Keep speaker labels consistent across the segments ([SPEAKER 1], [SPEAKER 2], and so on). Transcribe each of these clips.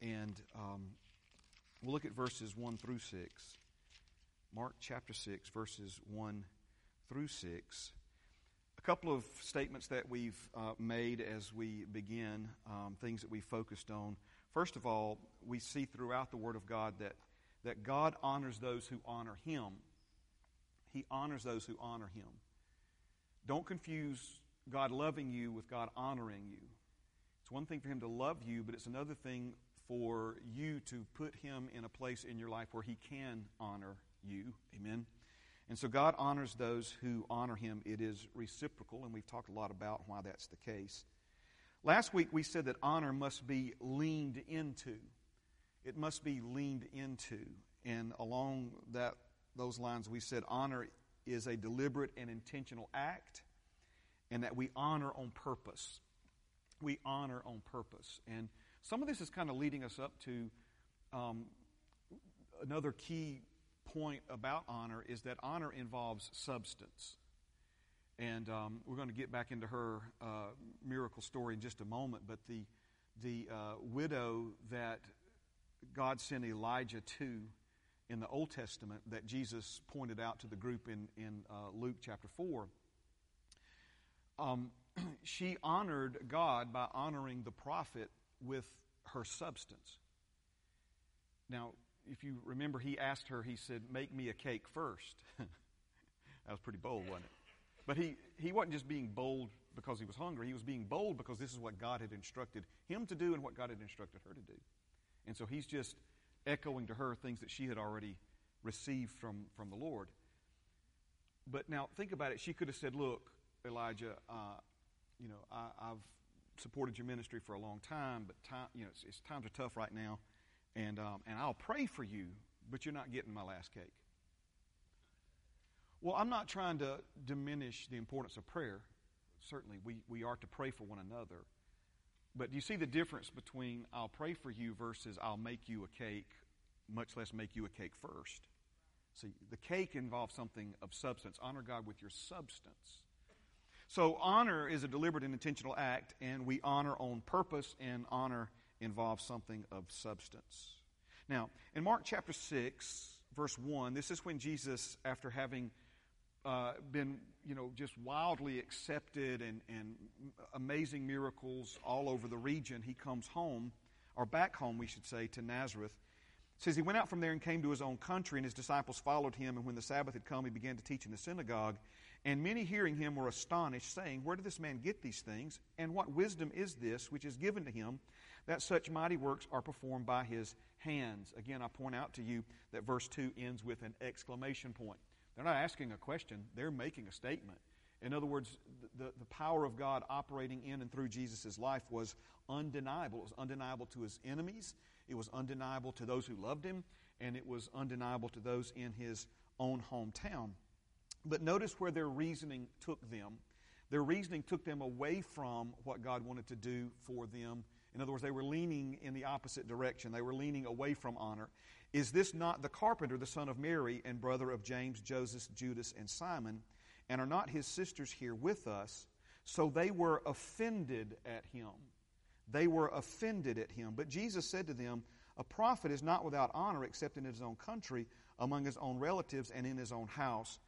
[SPEAKER 1] and um, we'll look at verses 1 through 6. Mark chapter 6, verses 1 through 6. A couple of statements that we've uh, made as we begin, um, things that we focused on. First of all, we see throughout the Word of God that, that God honors those who honor Him. He honors those who honor Him. Don't confuse God loving you with God honoring you. It's one thing for Him to love you, but it's another thing for you to put Him in a place in your life where He can honor you. Amen. And so God honors those who honor Him. It is reciprocal, and we've talked a lot about why that's the case. Last week we said that honor must be leaned into. It must be leaned into. And along that, those lines, we said honor is a deliberate and intentional act, and that we honor on purpose. We honor on purpose. And some of this is kind of leading us up to um, another key point about honor is that honor involves substance. And um, we're going to get back into her uh, miracle story in just a moment. But the, the uh, widow that God sent Elijah to in the Old Testament that Jesus pointed out to the group in, in uh, Luke chapter 4, um, she honored God by honoring the prophet with her substance. Now, if you remember, he asked her, he said, Make me a cake first. that was pretty bold, wasn't it? But he, he wasn't just being bold because he was hungry. He was being bold because this is what God had instructed him to do and what God had instructed her to do. And so he's just echoing to her things that she had already received from, from the Lord. But now think about it. She could have said, Look, Elijah, uh, you know, I, have supported your ministry for a long time, but time, you know, it's, it's times are tough right now, and um, and I'll pray for you, but you're not getting my last cake. Well, I'm not trying to diminish the importance of prayer. Certainly, we, we are to pray for one another. But do you see the difference between I'll pray for you versus I'll make you a cake, much less make you a cake first? See, the cake involves something of substance. Honor God with your substance. So, honor is a deliberate and intentional act, and we honor on purpose, and honor involves something of substance. Now, in Mark chapter 6, verse 1, this is when Jesus, after having uh, been, you know, just wildly accepted and, and amazing miracles all over the region, he comes home, or back home, we should say, to Nazareth. It says he went out from there and came to his own country, and his disciples followed him. And when the Sabbath had come, he began to teach in the synagogue. And many hearing him were astonished, saying, Where did this man get these things? And what wisdom is this which is given to him, that such mighty works are performed by his hands? Again, I point out to you that verse 2 ends with an exclamation point. They're not asking a question, they're making a statement. In other words, the, the power of God operating in and through Jesus' life was undeniable. It was undeniable to his enemies, it was undeniable to those who loved him, and it was undeniable to those in his own hometown. But notice where their reasoning took them. Their reasoning took them away from what God wanted to do for them. In other words, they were leaning in the opposite direction. They were leaning away from honor. Is this not the carpenter, the son of Mary, and brother of James, Joseph, Judas, and Simon? And are not his sisters here with us? So they were offended at him. They were offended at him. But Jesus said to them, A prophet is not without honor except in his own country, among his own relatives, and in his own house.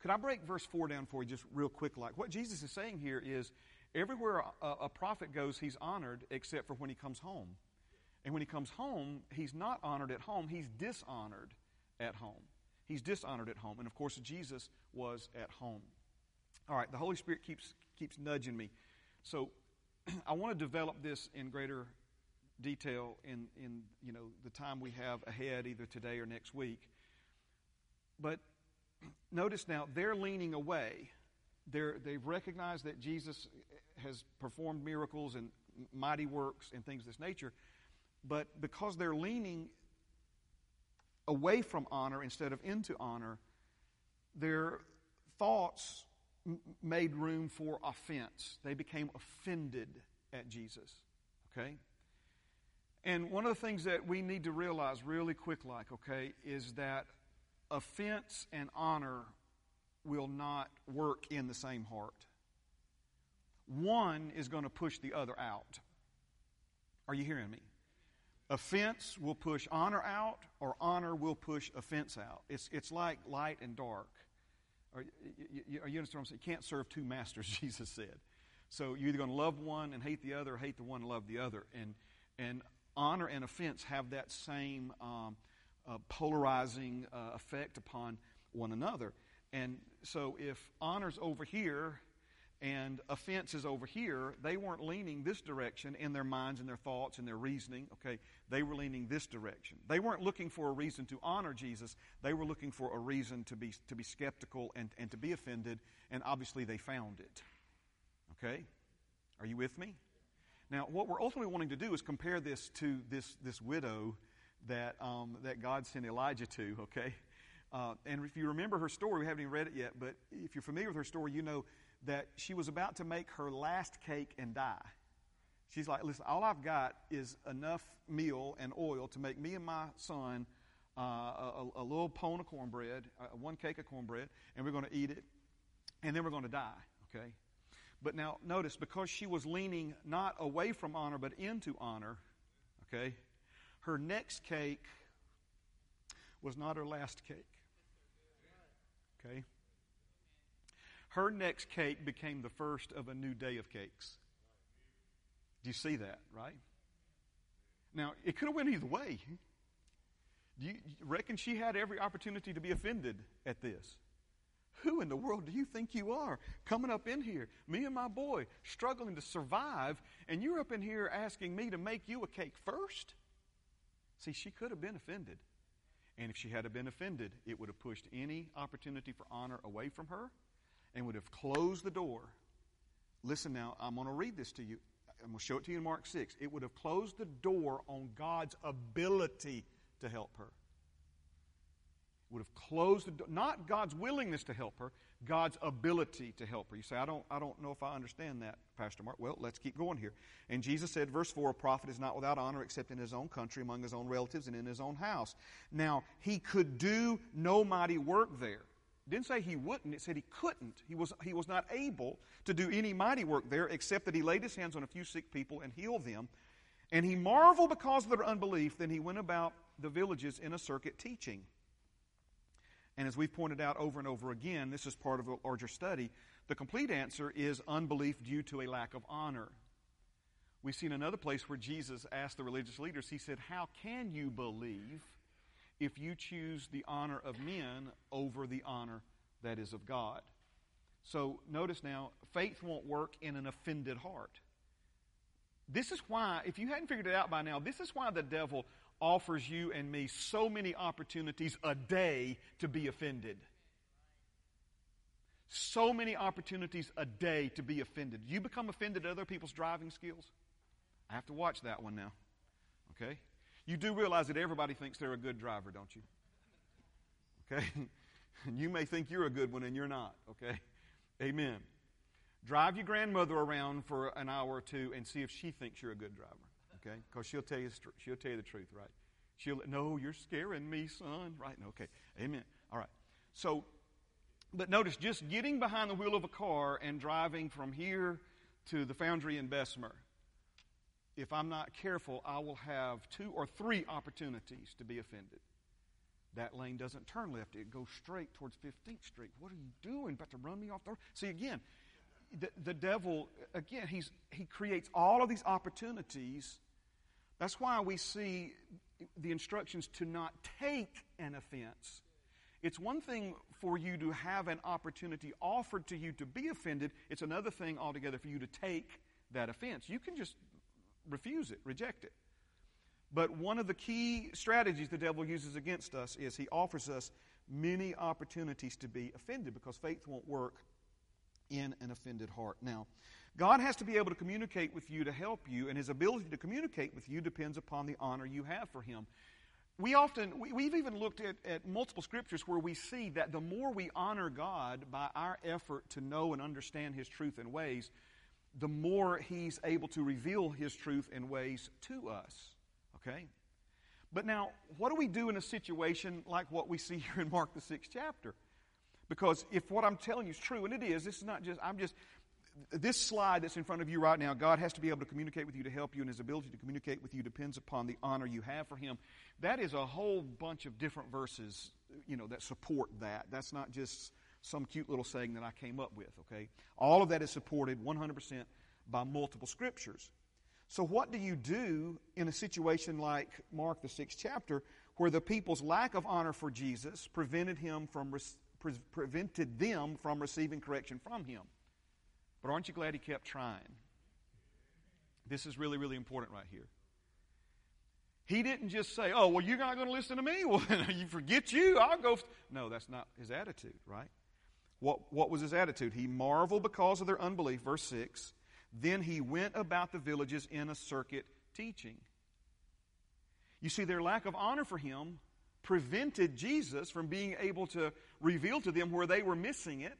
[SPEAKER 1] Could I break verse 4 down for you just real quick? Like what Jesus is saying here is everywhere a, a prophet goes, he's honored except for when he comes home. And when he comes home, he's not honored at home, he's dishonored at home. He's dishonored at home. And of course, Jesus was at home. All right, the Holy Spirit keeps, keeps nudging me. So I want to develop this in greater detail in, in you know, the time we have ahead, either today or next week. But notice now, they're leaning away. They're, they've recognized that Jesus has performed miracles and mighty works and things of this nature. But because they're leaning away from honor instead of into honor, their thoughts made room for offense. They became offended at Jesus. Okay? And one of the things that we need to realize really quick, like, okay, is that offense and honor will not work in the same heart. One is going to push the other out. Are you hearing me? Offense will push honor out, or honor will push offense out. It's, it's like light and dark. Are you, are you understand what I'm saying? You can't serve two masters, Jesus said. So you're either going to love one and hate the other, or hate the one and love the other. And, and honor and offense have that same um, uh, polarizing uh, effect upon one another. And so if honor's over here and offense is over here, they weren't leaning this direction in their minds and their thoughts and their reasoning. Okay, they were leaning this direction. They weren't looking for a reason to honor Jesus. They were looking for a reason to be to be skeptical and, and to be offended, and obviously they found it. Okay? Are you with me? Now, what we're ultimately wanting to do is compare this to this, this widow that, um, that God sent Elijah to, okay? Uh, and if you remember her story, we haven't even read it yet, but if you're familiar with her story, you know that she was about to make her last cake and die. She's like, listen, all I've got is enough meal and oil to make me and my son uh, a, a, little pone of cornbread, uh, one cake of cornbread, and we're going to eat it, and then we're going to die, okay? But now, notice, because she was leaning not away from honor, but into honor, okay, her next cake was not her last cake. Okay? Her next cake became the first of a new day of cakes. Do you see that, right? Now, it could have went either way. Do you reckon she had every opportunity to be offended at this? Who in the world do you think you are coming up in here? Me and my boy struggling to survive, and you're up in here asking me to make you a cake first? See, she could have been offended. And if she had been offended, it would have pushed any opportunity for honor away from her and would have closed the door. Listen now, I'm going to read this to you. I'm going to show it to you in Mark 6. It would have closed the door on God's ability to help her would have closed the door, not God's willingness to help her, God's ability to help her. You say, I don't, I don't know if I understand that, Pastor Mark. Well, let's keep going here. And Jesus said, verse 4, a prophet is not without honor except in his own country, among his own relatives, and in his own house. Now, he could do no mighty work there. Didn't say he wouldn't, it said he couldn't. He was, he was not able to do any mighty work there except that he laid his hands on a few sick people and healed them. And he marveled because of their unbelief. Then he went about the villages in a circuit teaching. And as we've pointed out over and over again, this is part of a larger study. The complete answer is unbelief due to a lack of honor. We see in another place where Jesus asked the religious leaders, He said, How can you believe if you choose the honor of men over the honor that is of God? So notice now, faith won't work in an offended heart. This is why, if you hadn't figured it out by now, this is why the devil offers you and me so many opportunities a day to be offended. So many opportunities a day to be offended. You become offended at other people's driving skills? I have to watch that one now. Okay? You do realize that everybody thinks they're a good driver, don't you? Okay? you may think you're a good one and you're not. Okay? Amen. Drive your grandmother around for an hour or two and see if she thinks you're a good driver okay? Because she'll tell you she'll tell you the truth, right? She'll no, you're scaring me, son. Right? No, okay. Amen. All right. So, but notice just getting behind the wheel of a car and driving from here to the foundry in Bessemer. If I'm not careful, I will have two or three opportunities to be offended. That lane doesn't turn left, it goes straight towards 15th Street. What are you doing? About to run me off the road? See, again, the, the devil, again, he's, he creates all of these opportunities that's why we see the instructions to not take an offense. It's one thing for you to have an opportunity offered to you to be offended, it's another thing altogether for you to take that offense. You can just refuse it, reject it. But one of the key strategies the devil uses against us is he offers us many opportunities to be offended because faith won't work in an offended heart. Now, God has to be able to communicate with you to help you, and his ability to communicate with you depends upon the honor you have for him. We often, we, have even looked at, at multiple scriptures where we see that the more we honor God by our effort to know and understand his truth and ways, the more he's able to reveal his truth and ways to us. Okay? But now, what do we do in a situation like what we see here in Mark, the sixth chapter? Because if what I'm telling you is true, and it is, this is not just, I'm just, this slide that's in front of you right now, God has to be able to communicate with you to help you, and his ability to communicate with you depends upon the honor you have for him. That is a whole bunch of different verses, you know, that support that. That's not just some cute little saying that I came up with, okay? All of that is supported 100% by multiple scriptures. So, what do you do in a situation like Mark, the sixth chapter, where the people's lack of honor for Jesus prevented, him from, pre- prevented them from receiving correction from him? But aren't you glad he kept trying? This is really, really important right here. He didn't just say, Oh, well, you're not going to listen to me. Well, you forget you. I'll go. No, that's not his attitude, right? What, what was his attitude? He marveled because of their unbelief, verse 6. Then he went about the villages in a circuit teaching. You see, their lack of honor for him prevented Jesus from being able to reveal to them where they were missing it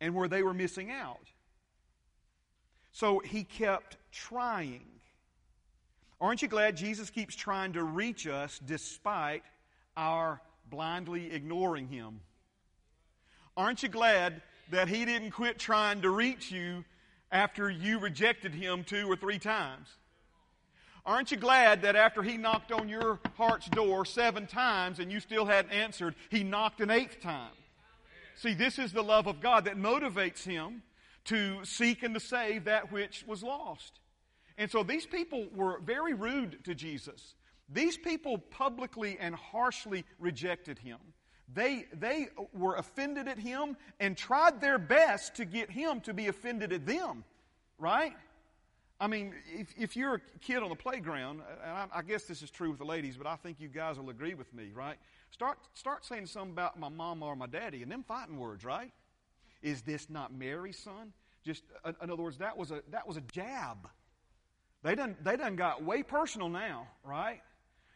[SPEAKER 1] and where they were missing out. So he kept trying. Aren't you glad Jesus keeps trying to reach us despite our blindly ignoring him? Aren't you glad that he didn't quit trying to reach you after you rejected him two or three times? Aren't you glad that after he knocked on your heart's door seven times and you still hadn't answered, he knocked an eighth time? See, this is the love of God that motivates him to seek and to save that which was lost. And so these people were very rude to Jesus. These people publicly and harshly rejected him. They, they were offended at him and tried their best to get him to be offended at them, right? I mean, if, if you're a kid on the playground, and I, I guess this is true with the ladies, but I think you guys will agree with me, right? Start, start saying something about my mama or my daddy and them fighting words, right? Is this not Mary's son? Just, in other words, that was a, that was a jab. They done, they done got way personal now, right?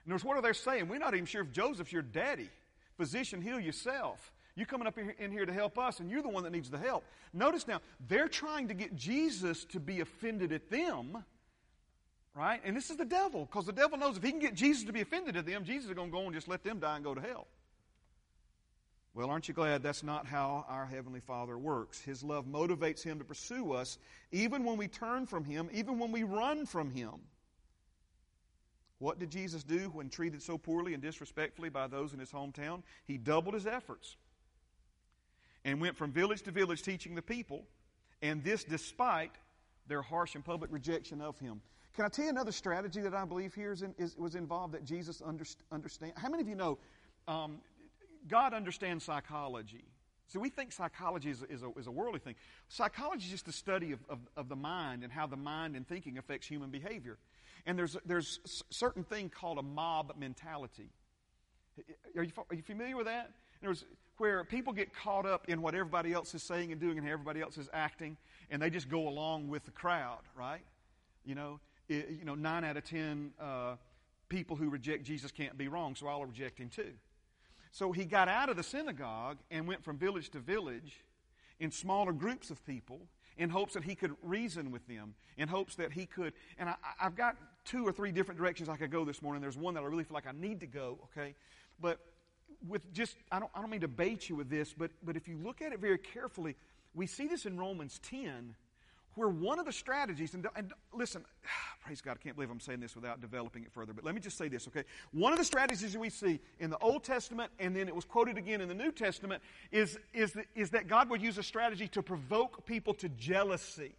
[SPEAKER 1] And what are they saying? We're not even sure if Joseph's your daddy. Physician, heal yourself. You coming up in here to help us, and you're the one that needs the help. Notice now, they're trying to get Jesus to be offended at them, right? And this is the devil, because the devil knows if he can get Jesus to be offended at them, Jesus is going to go and just let them die and go to hell. Well, aren't you glad that's not how our Heavenly Father works? His love motivates Him to pursue us even when we turn from Him, even when we run from Him. What did Jesus do when treated so poorly and disrespectfully by those in his hometown? He doubled his efforts and went from village to village teaching the people, and this despite their harsh and public rejection of him. Can I tell you another strategy that I believe here is, in, is was involved that Jesus underst- understand? How many of you know um, God understands psychology? So we think psychology is, is, a, is a worldly thing. Psychology is just the study of, of, of the mind and how the mind and thinking affects human behavior. And there's, there's a certain thing called a mob mentality. Are you, are you familiar with that? There's where people get caught up in what everybody else is saying and doing and how everybody else is acting, and they just go along with the crowd, right? You know, it, you know, nine out of ten uh, people who reject Jesus can't be wrong, so I'll reject him too. So he got out of the synagogue and went from village to village in smaller groups of people in hopes that he could reason with them, in hopes that he could. And I, have got two or three different directions I could go this morning. There's one that I really feel like I need to go, okay? But with just, I don't, I don't mean to bait you with this, but, but if you look at it very carefully, we see this in Romans 10 where one of the strategies, and, and, listen, praise God, I can't believe I'm saying this without developing it further, but let me just say this, okay? One of the strategies we see in the Old Testament, and then it was quoted again in the New Testament, is, is, the, is that God would use a strategy to provoke people to jealousy.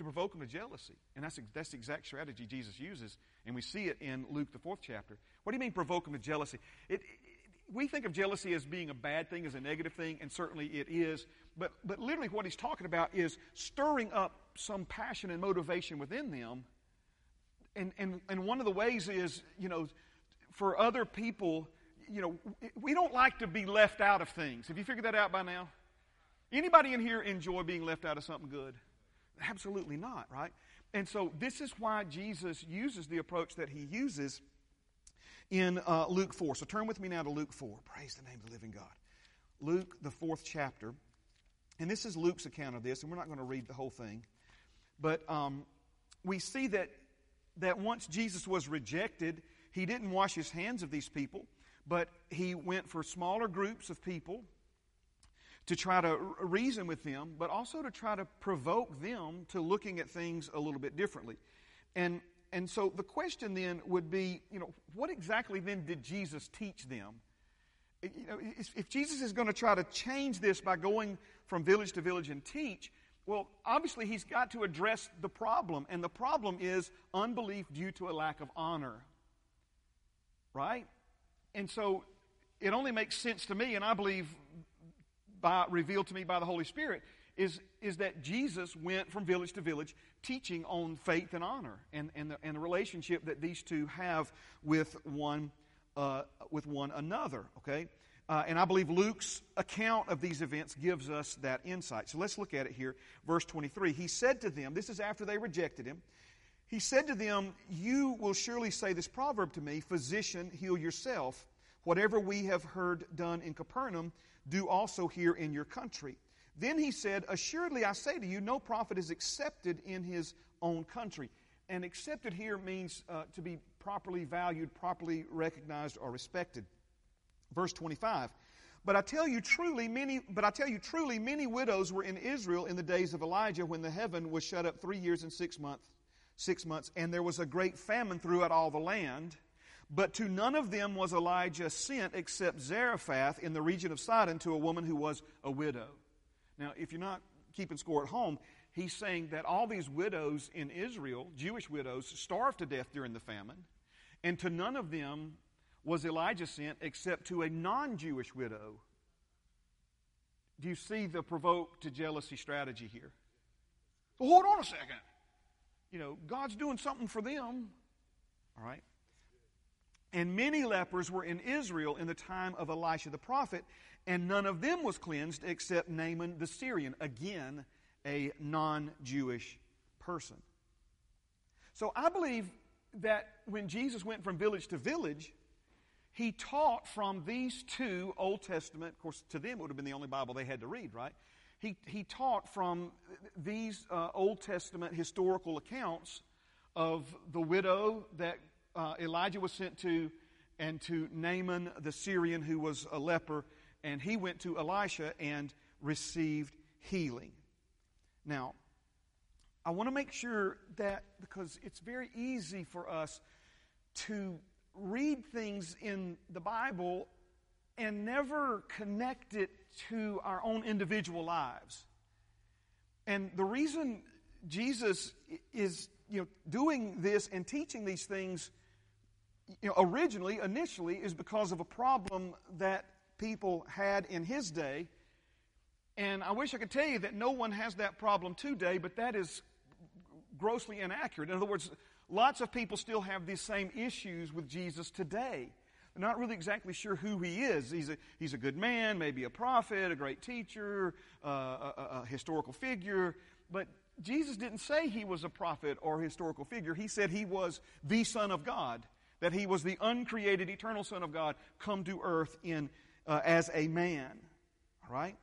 [SPEAKER 1] To provoke them to jealousy. And that's, that's the exact strategy Jesus uses, and we see it in Luke, the fourth chapter. What do you mean provoke them to jealousy? It, we think of jealousy as being a bad thing, as a negative thing, and certainly it is. But, but literally, what he's talking about is stirring up some passion and motivation within them. And, and, and one of the ways is, you know, for other people, you know, we don't like to be left out of things. Have you figured that out by now? Anybody in here enjoy being left out of something good? Absolutely not, right? And so this is why Jesus uses the approach that he uses in uh, Luke 4. So turn with me now to Luke 4. Praise the name of the living God. Luke, the fourth chapter. And this is Luke's account of this, and we're not going to read the whole thing. But um, we see that, that once Jesus was rejected, he didn't wash his hands of these people, but he went for smaller groups of people to try to reason with them, but also to try to provoke them to looking at things a little bit differently. And, and so the question then would be, you know, what exactly then did Jesus teach them? You know, if Jesus is going to try to change this by going from village to village and teach, well, obviously he's got to address the problem, and the problem is unbelief due to a lack of honor. Right? And so it only makes sense to me, and I believe by, revealed to me by the Holy Spirit, is, is that Jesus went from village to village teaching on faith and honor and, and, the, and the relationship that these two have with one, uh, with one another. Okay? Uh, and I believe Luke's account of these events gives us that insight. So let's look at it here. Verse 23. He said to them, this is after they rejected him, he said to them, You will surely say this proverb to me, Physician, heal yourself. Whatever we have heard done in Capernaum, do also here in your country. Then he said, Assuredly I say to you, no prophet is accepted in his own country. And accepted here means uh, to be properly valued, properly recognized, or respected. Verse 25. But I tell you truly, many but I tell you truly, many widows were in Israel in the days of Elijah when the heaven was shut up three years and six months six months, and there was a great famine throughout all the land. But to none of them was Elijah sent except Zarephath in the region of Sidon to a woman who was a widow. Now, if you're not keeping score at home, he's saying that all these widows in Israel, Jewish widows, starved to death during the famine, and to none of them was Elijah sent except to a non Jewish widow. Do you see the provoke to jealousy strategy here? Well, hold on a second. You know, God's doing something for them. All right? And many lepers were in Israel in the time of Elisha the prophet, and none of them was cleansed except Naaman the Syrian, again, a non Jewish person. So I believe that when Jesus went from village to village, he taught from these two Old Testament, of course, to them it would have been the only Bible they had to read, right? He, he taught from these uh, Old Testament historical accounts of the widow that uh, Elijah was sent to, and to Naaman the Syrian, who was a leper, and he went to Elisha and received healing. Now, I want to make sure that because it's very easy for us to read things in the Bible and never connect it to our own individual lives. And the reason Jesus is you know, doing this and teaching these things you know, originally, initially, is because of a problem that people had in his day. And I wish I could tell you that no one has that problem today, but that is grossly inaccurate. In other words, lots of people still have these same issues with Jesus today. They're not really exactly sure who he is. He's a, he's a good man, maybe a prophet, a great teacher, uh, a, a, historical figure. But Jesus didn't say he was a prophet or a historical figure. He said he was the Son of God that he was the uncreated, eternal Son of God come to earth in, uh, as a man. All right?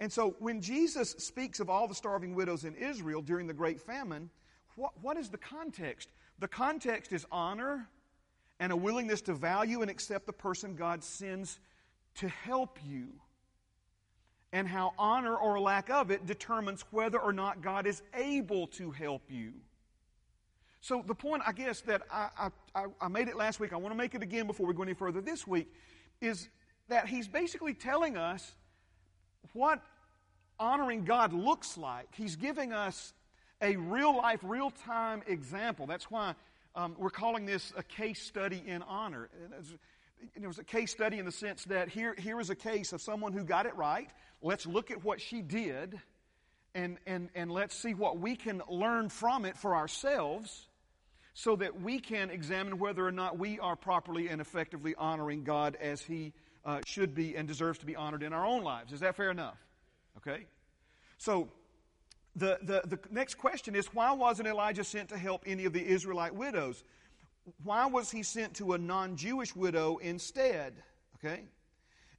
[SPEAKER 1] And so when Jesus speaks of all the starving widows in Israel during the great famine, what, what is the context? The context is honor and a willingness to value and accept the person God sends to help you. And how honor or lack of it determines whether or not God is able to help you. So, the point, I guess, that I, I, I made it last week, I want to make it again before we go any further this week, is that he's basically telling us what honoring God looks like. He's giving us a real life, real time example. That's why um, we're calling this a case study in honor. It was a case study in the sense that here, here is a case of someone who got it right. Let's look at what she did and, and, and let's see what we can learn from it for ourselves so that we can examine whether or not we are properly and effectively honoring God as He uh, should be and deserves to be honored in our own lives. Is that fair enough? Okay? So, the, the, the next question is why wasn't Elijah sent to help any of the Israelite widows? Why was he sent to a non Jewish widow instead? Okay?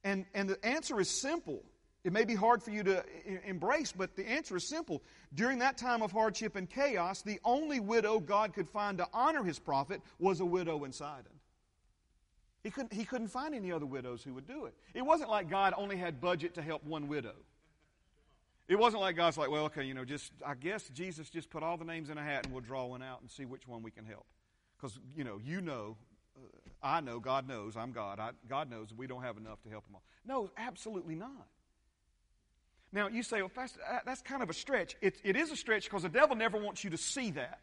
[SPEAKER 1] And, and the answer is simple. It may be hard for you to embrace, but the answer is simple. During that time of hardship and chaos, the only widow God could find to honor his prophet was a widow in Sidon. He couldn't, he couldn't find any other widows who would do it. It wasn't like God only had budget to help one widow. It wasn't like God's like, well, okay, you know, just, I guess Jesus just put all the names in a hat and we'll draw one out and see which one we can help. Because, you know, you know, uh, I know, God knows, I'm God. I, God knows we don't have enough to help them all. No, absolutely not. Now, you say, well, that's, uh, that's kind of a stretch. It, it is a stretch because the devil never wants you to see that.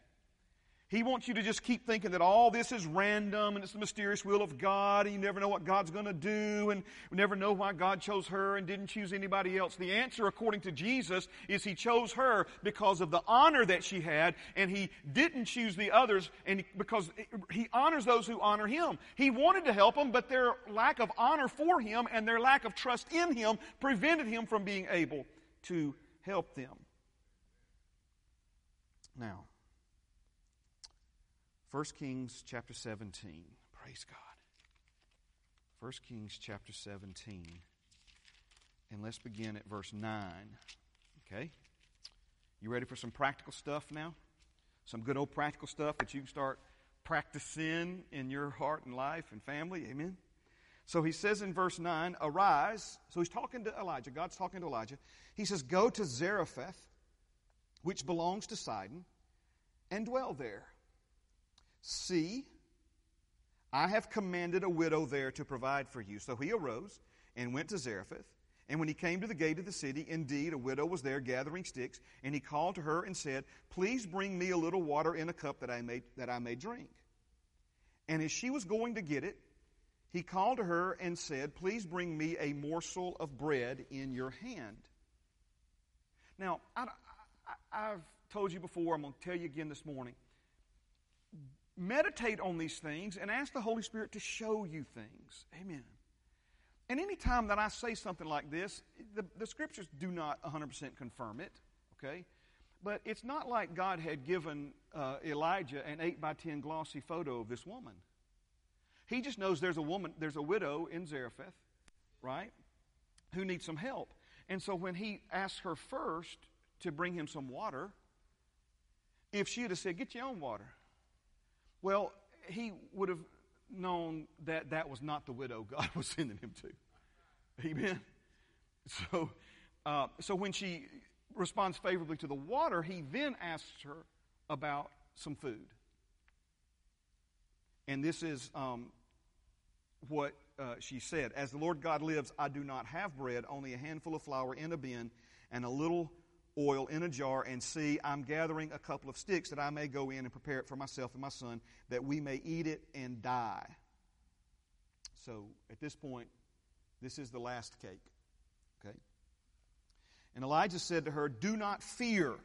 [SPEAKER 1] He wants you to just keep thinking that all this is random and it's the mysterious will of God and you never know what God's going to do and you never know why God chose her and didn't choose anybody else. The answer, according to Jesus, is He chose her because of the honor that she had and He didn't choose the others and because He honors those who honor Him. He wanted to help them, but their lack of honor for Him and their lack of trust in Him prevented Him from being able to help them. Now, 1 Kings chapter 17. Praise God. 1 Kings chapter 17. And let's begin at verse 9. Okay? You ready for some practical stuff now? Some good old practical stuff that you can start practicing in your heart and life and family. Amen? So he says in verse 9, Arise. So he's talking to Elijah. God's talking to Elijah. He says, Go to Zarephath, which belongs to Sidon, and dwell there. See, I have commanded a widow there to provide for you. So he arose and went to Zarephath. And when he came to the gate of the city, indeed, a widow was there gathering sticks. And he called to her and said, Please bring me a little water in a cup that I may, that I may drink. And as she was going to get it, he called to her and said, Please bring me a morsel of bread in your hand. Now, I, have told you before, I'm going to tell you again this morning meditate on these things and ask the Holy Spirit to show you things. Amen. And anytime that I say something like this, the, the scriptures do not 100% confirm it, okay? But it's not like God had given uh, Elijah an 8 by 10 glossy photo of this woman. He just knows there's a woman, there's a widow in Zarephath, right, who needs some help. And so when he asked her first to bring him some water, if she had said, Get your own water, well, he would have known that that was not the widow God was sending him to. Amen. So, uh, so when she responds favorably to the water, he then asks her about some food. And this is um, what uh, she said As the Lord God lives, I do not have bread, only a handful of flour in a bin and a little oil in a jar and see, I'm gathering a couple of sticks that I may go in and prepare it for myself and my son, that we may eat it and die. So at this point, this is the last cake. Okay? And Elijah said to her, Do not fear.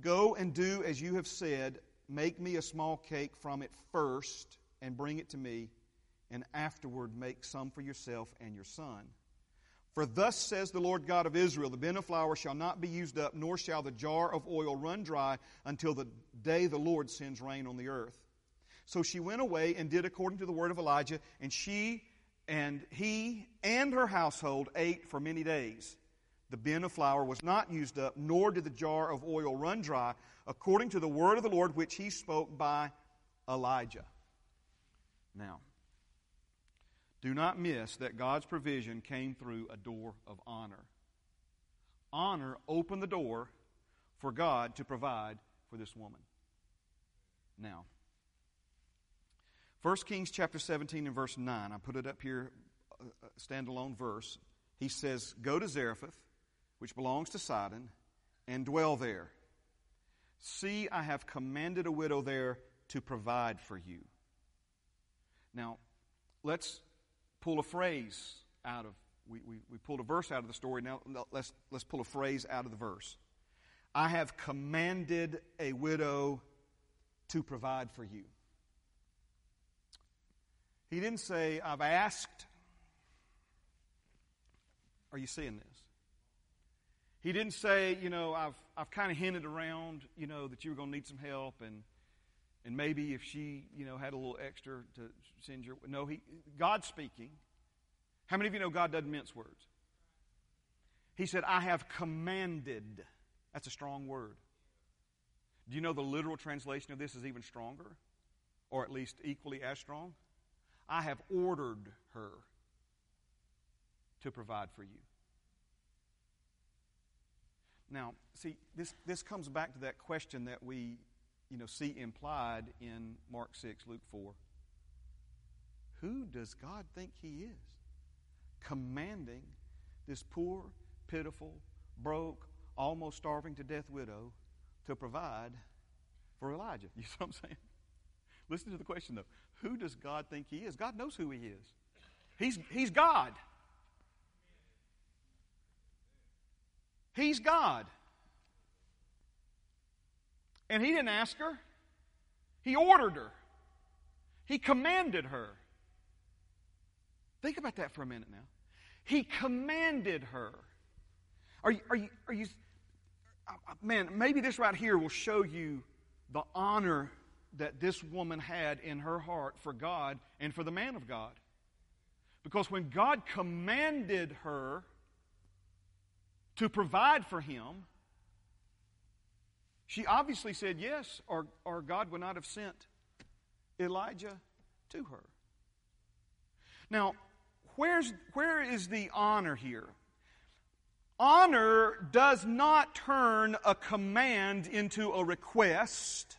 [SPEAKER 1] Go and do as you have said. Make me a small cake from it first and bring it to me, and afterward make some for yourself and your son. For thus says the Lord God of Israel The bin of flour shall not be used up, nor shall the jar of oil run dry until the day the Lord sends rain on the earth. So she went away and did according to the word of Elijah, and she and he and her household ate for many days. The bin of flour was not used up, nor did the jar of oil run dry, according to the word of the Lord which he spoke by Elijah. Now, do not miss that God's provision came through a door of honor. Honor opened the door for God to provide for this woman. Now, 1 Kings chapter 17 and verse 9, I put it up here, a standalone verse. He says, Go to Zarephath, which belongs to Sidon, and dwell there. See, I have commanded a widow there to provide for you. Now, let's pull a phrase out of, we, we, we pulled a verse out of the story. Now let's, let's pull a phrase out of the verse. I have commanded a widow to provide for you. He didn't say, I've asked. Are you seeing this? He didn't say, you know, I've, I've kind of hinted around, you know, that you were going to need some help and, and maybe if she, you know, had a little extra to send your. No, he, God speaking. How many of you know God doesn't mince words? He said, I have commanded. That's a strong word. Do you know the literal translation of this is even stronger? Or at least equally as strong? I have ordered her to provide for you. Now, see, this, this comes back to that question that we you know, see implied in Mark 6, Luke 4. Who does God think he is? Commanding this poor, pitiful, broke, almost starving to death widow to provide for Elijah. You see what I'm saying? Listen to the question, though. Who does God think he is? God knows who he is. He's, he's God. He's God. And he didn't ask her, he ordered her, he commanded her. Think about that for a minute now. He commanded her. Are you, are you, are you, man, maybe this right here will show you the honor that this woman had in her heart for God and for the man of God. Because when God commanded her to provide for him, she obviously said yes, or, or God would not have sent Elijah to her. Now, where's, where is the honor here? Honor does not turn a command into a request,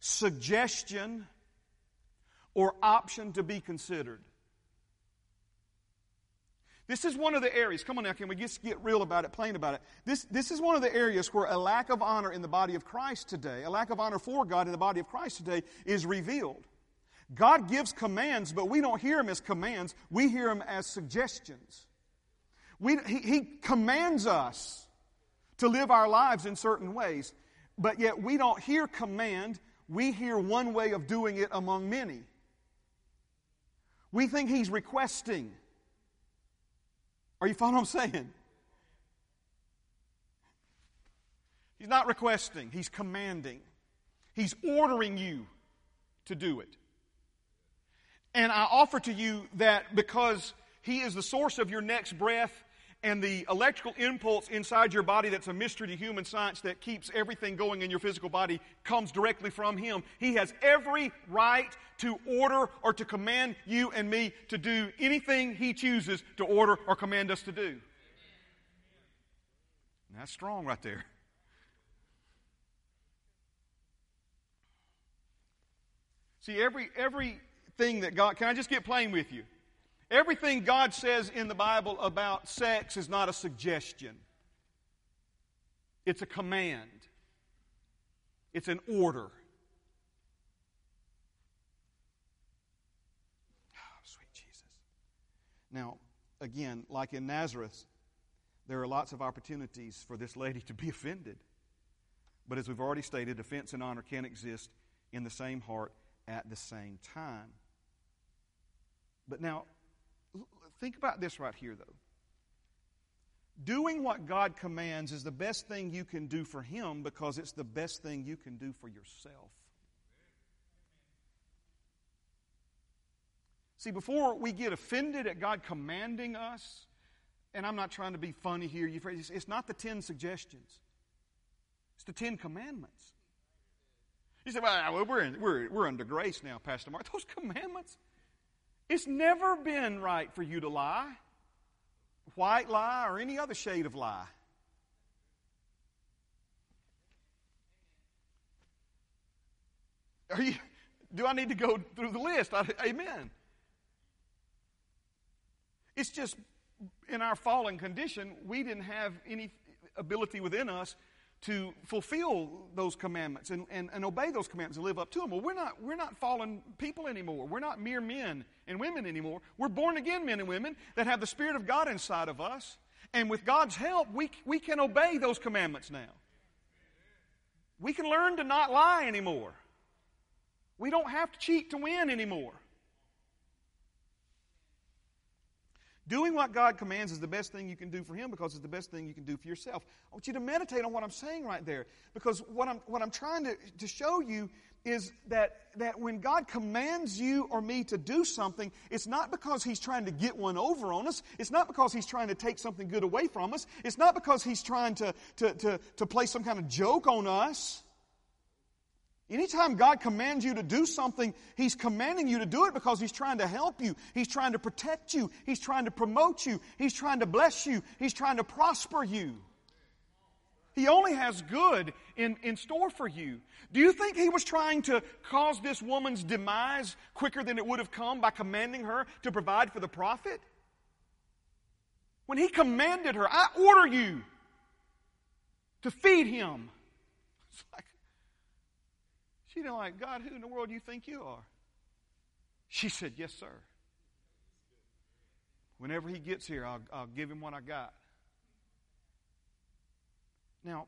[SPEAKER 1] suggestion, or option to be considered. This is one of the areas, come on now, can we just get real about it, plain about it? This, this is one of the areas where a lack of honor in the body of Christ today, a lack of honor for God in the body of Christ today, is revealed. God gives commands, but we don't hear them as commands, we hear them as suggestions. We, he, he commands us to live our lives in certain ways, but yet we don't hear command, we hear one way of doing it among many. We think He's requesting. Are you following what I'm saying? He's not requesting, He's commanding. He's ordering you to do it. And I offer to you that because He is the source of your next breath, and the electrical impulse inside your body that's a mystery to human science that keeps everything going in your physical body comes directly from Him. He has every right to order or to command you and me to do anything He chooses to order or command us to do. And that's strong right there. See, every everything that God can I just get plain with you? Everything God says in the Bible about sex is not a suggestion, it's a command, it's an order. Oh, sweet Jesus. Now, again, like in Nazareth, there are lots of opportunities for this lady to be offended. But as we've already stated, offense and honor can exist in the same heart at the same time. But now, Think about this right here, though. Doing what God commands is the best thing you can do for Him because it's the best thing you can do for yourself. See, before we get offended at God commanding us, and I'm not trying to be funny here, it's not the 10 suggestions, it's the 10 commandments. You say, well, we're, in, we're, we're under grace now, Pastor Mark. Those commandments, it's never been right for you to lie, white lie, or any other shade of lie. Are you, do I need to go through the list? I, amen. It's just in our fallen condition, we didn't have any ability within us to fulfill those commandments and, and, and obey those commandments and live up to them. Well, we're not, we're not fallen people anymore. We're not mere men and women anymore. We're born again men and women that have the Spirit of God inside of us. And with God's help, we, we can obey those commandments now. We can learn to not lie anymore. We don't have to cheat to win anymore. Doing what God commands is the best thing you can do for Him because it's the best thing you can do for yourself. I want you to meditate on what I'm saying right there because what I'm, what I'm trying to, to show you is that, that when God commands you or me to do something, it's not because He's trying to get one over on us. It's not because He's trying to take something good away from us. It's not because He's trying to, to, to, to play some kind of joke on us. Anytime God commands you to do something, He's commanding you to do it because He's trying to help you. He's trying to protect you. He's trying to promote you. He's trying to bless you. He's trying to prosper you. He only has good in, in store for you. Do you think he was trying to cause this woman's demise quicker than it would have come by commanding her to provide for the prophet? When he commanded her, I order you to feed him. It's like, she didn't like, God, who in the world do you think you are? She said, Yes, sir. Whenever he gets here, I'll, I'll give him what I got. Now,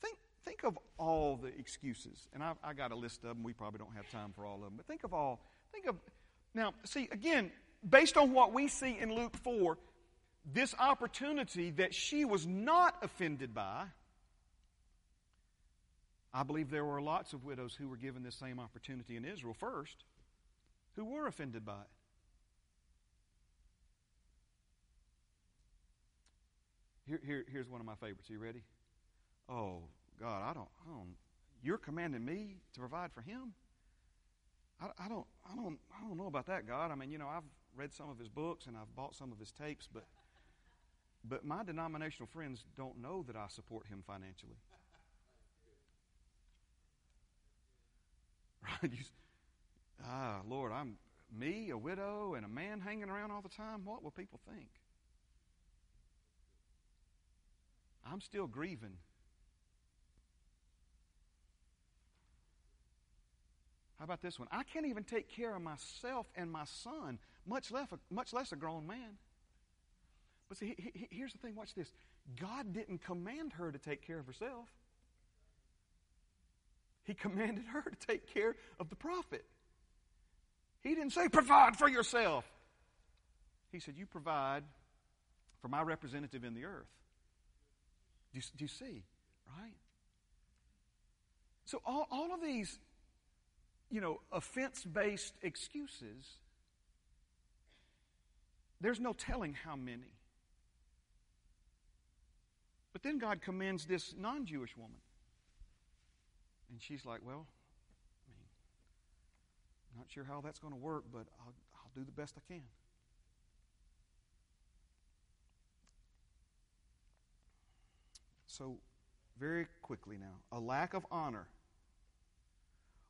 [SPEAKER 1] think, think of all the excuses, and I, I got a list of them. We probably don't have time for all of them, but think of all. Think of now. See again, based on what we see in Luke four, this opportunity that she was not offended by. I believe there were lots of widows who were given this same opportunity in Israel first, who were offended by it. Here, here, here's one of my favorites. Are you ready? Oh, God, I don't, I don't, you're commanding me to provide for him? I, I, don't, I, don't, I don't know about that, God. I mean, you know, I've read some of his books and I've bought some of his tapes, but, but my denominational friends don't know that I support him financially. Right? You, ah, Lord, I'm me, a widow, and a man hanging around all the time. What will people think? I'm still grieving How about this one? I can't even take care of myself and my son, much less a, much less a grown man. But see, he, he, here's the thing watch this. God didn't command her to take care of herself, He commanded her to take care of the prophet. He didn't say, provide for yourself. He said, You provide for my representative in the earth. Do you, do you see? Right? So, all, all of these you know, offense based excuses, there's no telling how many. But then God commends this non Jewish woman. And she's like, well, I mean, not sure how that's going to work, but I'll, I'll do the best I can. So, very quickly now, a lack of honor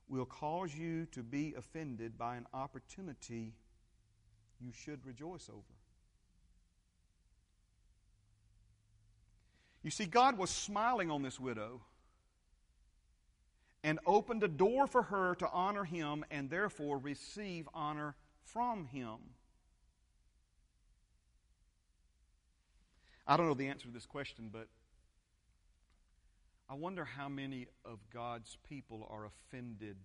[SPEAKER 1] will cause you to be offended by an opportunity you should rejoice over. You see, God was smiling on this widow and opened a door for her to honor him and therefore receive honor from him. I don't know the answer to this question, but I wonder how many of God's people are offended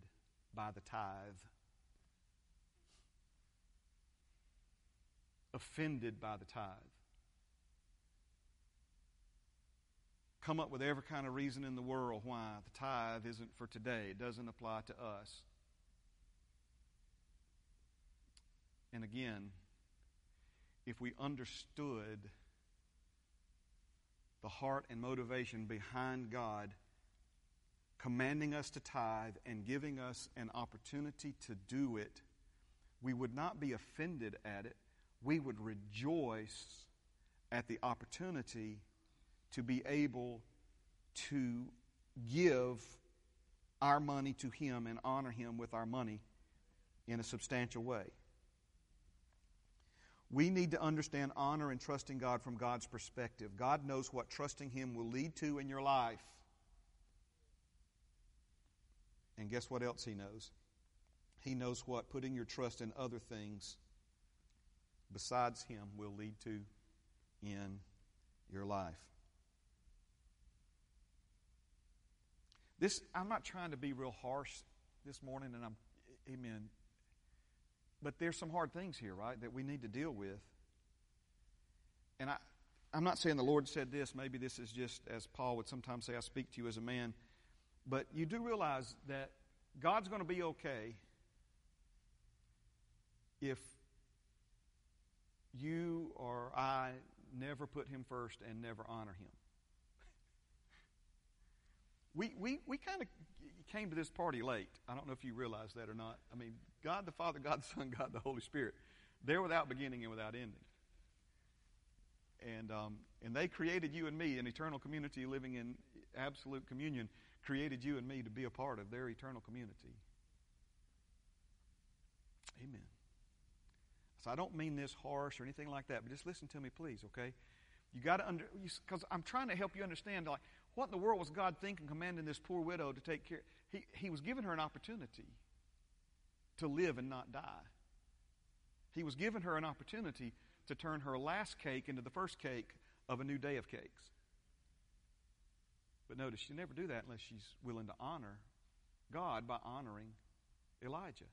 [SPEAKER 1] by the tithe. Offended by the tithe. Come up with every kind of reason in the world why the tithe isn't for today, it doesn't apply to us. And again, if we understood the heart and motivation behind God commanding us to tithe and giving us an opportunity to do it, we would not be offended at it. We would rejoice at the opportunity to be able to give our money to Him and honor Him with our money in a substantial way. We need to understand honor and trusting God from God's perspective. God knows what trusting Him will lead to in your life. And guess what else He knows? He knows what putting your trust in other things besides Him will lead to in your life. This, I'm not trying to be real harsh this morning, and I'm, amen. But there's some hard things here, right, that we need to deal with. And I, I'm not saying the Lord said this. Maybe this is just, as Paul would sometimes say, I speak to you as a man. But you do realize that God's going to be okay if you or I never put Him first and never honor Him. We we, we kind of came to this party late. I don't know if you realize that or not. I mean, God the Father, God the Son, God the Holy Spirit. They're without beginning and without ending. and um, and they created you and me, an eternal community living in absolute communion, created you and me to be a part of their eternal community. Amen. So I don't mean this harsh or anything like that, but just listen to me, please, okay? You got to under because I'm trying to help you understand like what in the world was God thinking, commanding this poor widow to take care? He he was giving her an opportunity to live and not die. He was giving her an opportunity to turn her last cake into the first cake of a new day of cakes. But notice, she never do that unless she's willing to honor God by honoring Elijah.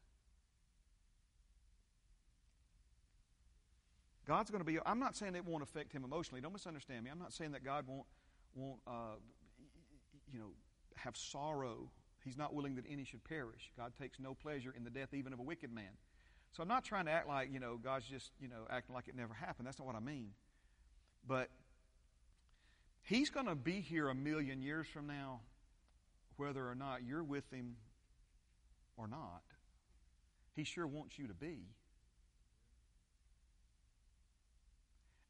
[SPEAKER 1] God's going to be. I'm not saying it won't affect him emotionally. Don't misunderstand me. I'm not saying that God won't won't uh, you know have sorrow. He's not willing that any should perish. God takes no pleasure in the death even of a wicked man. So I'm not trying to act like you know God's just you know acting like it never happened. That's not what I mean. But He's going to be here a million years from now, whether or not you're with Him or not. He sure wants you to be.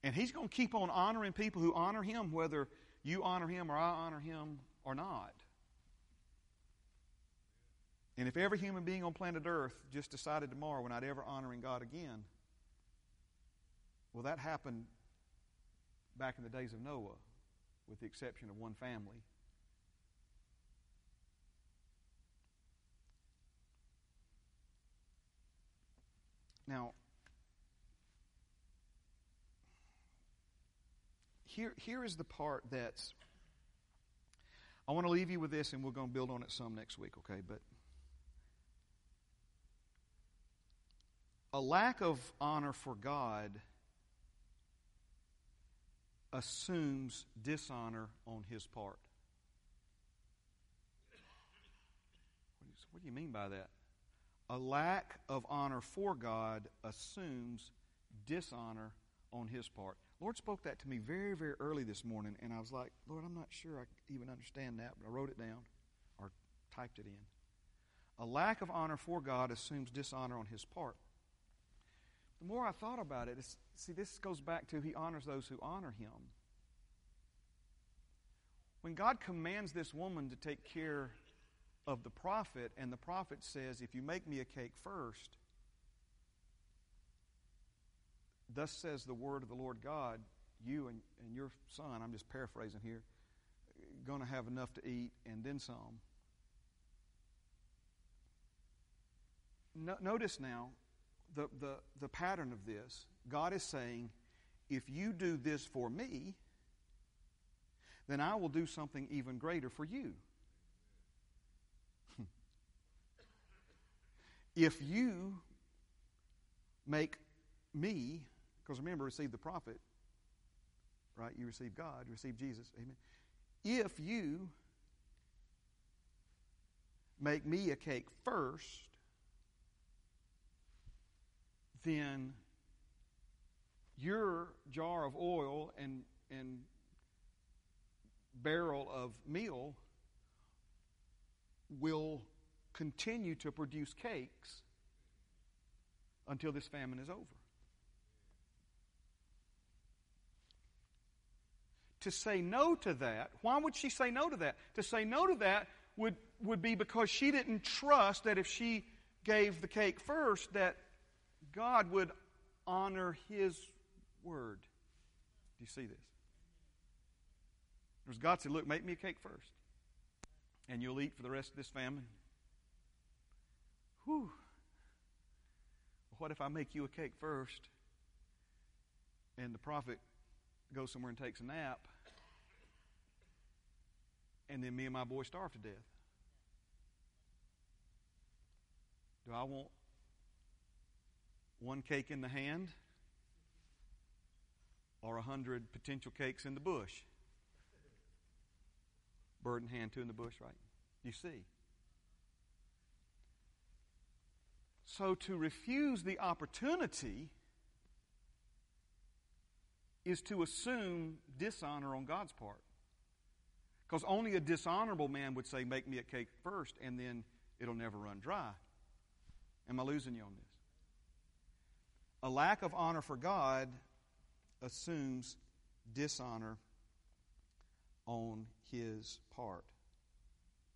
[SPEAKER 1] And he's going to keep on honoring people who honor him, whether you honor him or I honor him or not. And if every human being on planet Earth just decided tomorrow we're not ever honoring God again, well, that happened back in the days of Noah, with the exception of one family. Now, here, here is the part that's. I want to leave you with this, and we're going to build on it some next week, okay? But a lack of honor for God assumes dishonor on his part. What do you mean by that? A lack of honor for God assumes dishonor on his part. Lord spoke that to me very, very early this morning, and I was like, Lord, I'm not sure I even understand that, but I wrote it down or typed it in. A lack of honor for God assumes dishonor on his part. The more I thought about it, see, this goes back to He honors those who honor Him. When God commands this woman to take care of the prophet, and the prophet says, If you make me a cake first, Thus says the word of the Lord God, you and, and your son, I'm just paraphrasing here, going to have enough to eat and then some. No, notice now the, the, the pattern of this. God is saying, if you do this for me, then I will do something even greater for you. if you make me because remember, receive the prophet, right? You receive God, you receive Jesus. Amen. If you make me a cake first, then your jar of oil and, and barrel of meal will continue to produce cakes until this famine is over. To say no to that, why would she say no to that? To say no to that would, would be because she didn't trust that if she gave the cake first, that God would honor his word. Do you see this? Because God said, Look, make me a cake first, and you'll eat for the rest of this famine. Whew. What if I make you a cake first, and the prophet goes somewhere and takes a nap, and then me and my boy starve to death? Do I want one cake in the hand or a hundred potential cakes in the bush? Bird in hand, two in the bush, right? You see. So to refuse the opportunity is to assume dishonor on God's part. Because only a dishonorable man would say, Make me a cake first, and then it'll never run dry. Am I losing you on this? A lack of honor for God assumes dishonor on his part.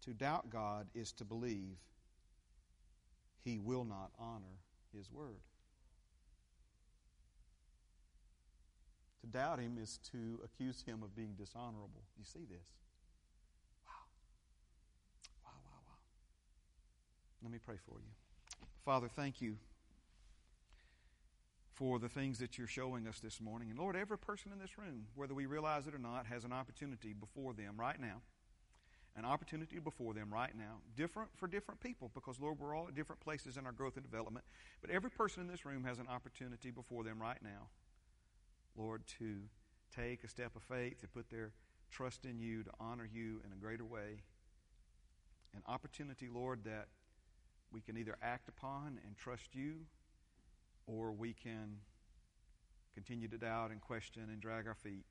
[SPEAKER 1] To doubt God is to believe he will not honor his word. To doubt him is to accuse him of being dishonorable. You see this? Wow. Wow, wow, wow. Let me pray for you. Father, thank you for the things that you're showing us this morning. And Lord, every person in this room, whether we realize it or not, has an opportunity before them right now. An opportunity before them right now. Different for different people because, Lord, we're all at different places in our growth and development. But every person in this room has an opportunity before them right now Lord, to take a step of faith, to put their trust in you, to honor you in a greater way. An opportunity, Lord, that we can either act upon and trust you, or we can continue to doubt and question and drag our feet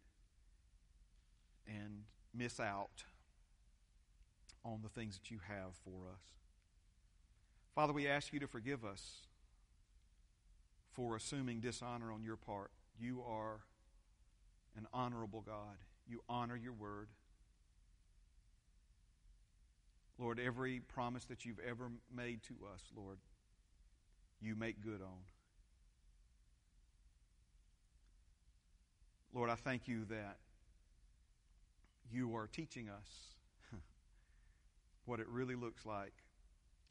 [SPEAKER 1] and miss out on the things that you have for us. Father, we ask you to forgive us for assuming dishonor on your part. You are an honorable God. You honor your word. Lord, every promise that you've ever made to us, Lord, you make good on. Lord, I thank you that you are teaching us what it really looks like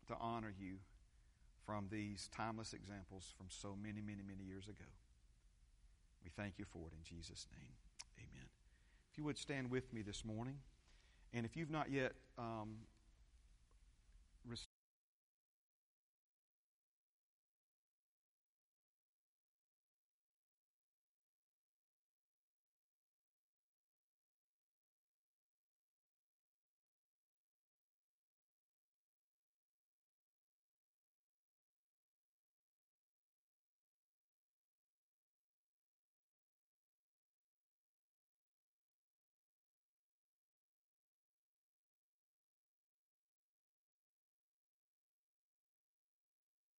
[SPEAKER 1] to honor you from these timeless examples from so many, many, many years ago. We thank you for it in Jesus' name. Amen. If you would stand with me this morning, and if you've not yet um,